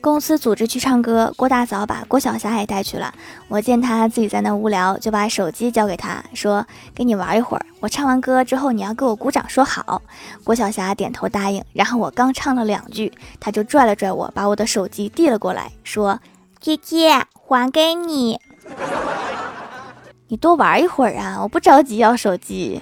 公司组织去唱歌郭大嫂把郭晓霞也带去了。我见她自己在那无聊就把手机交给她说给你玩一会儿我唱完歌之后你要给我鼓掌说好。郭晓霞点头答应然后我刚唱了两句她就拽了拽我把我的手机递了过来说姐姐还给你你多玩一会儿啊我不着急要手机。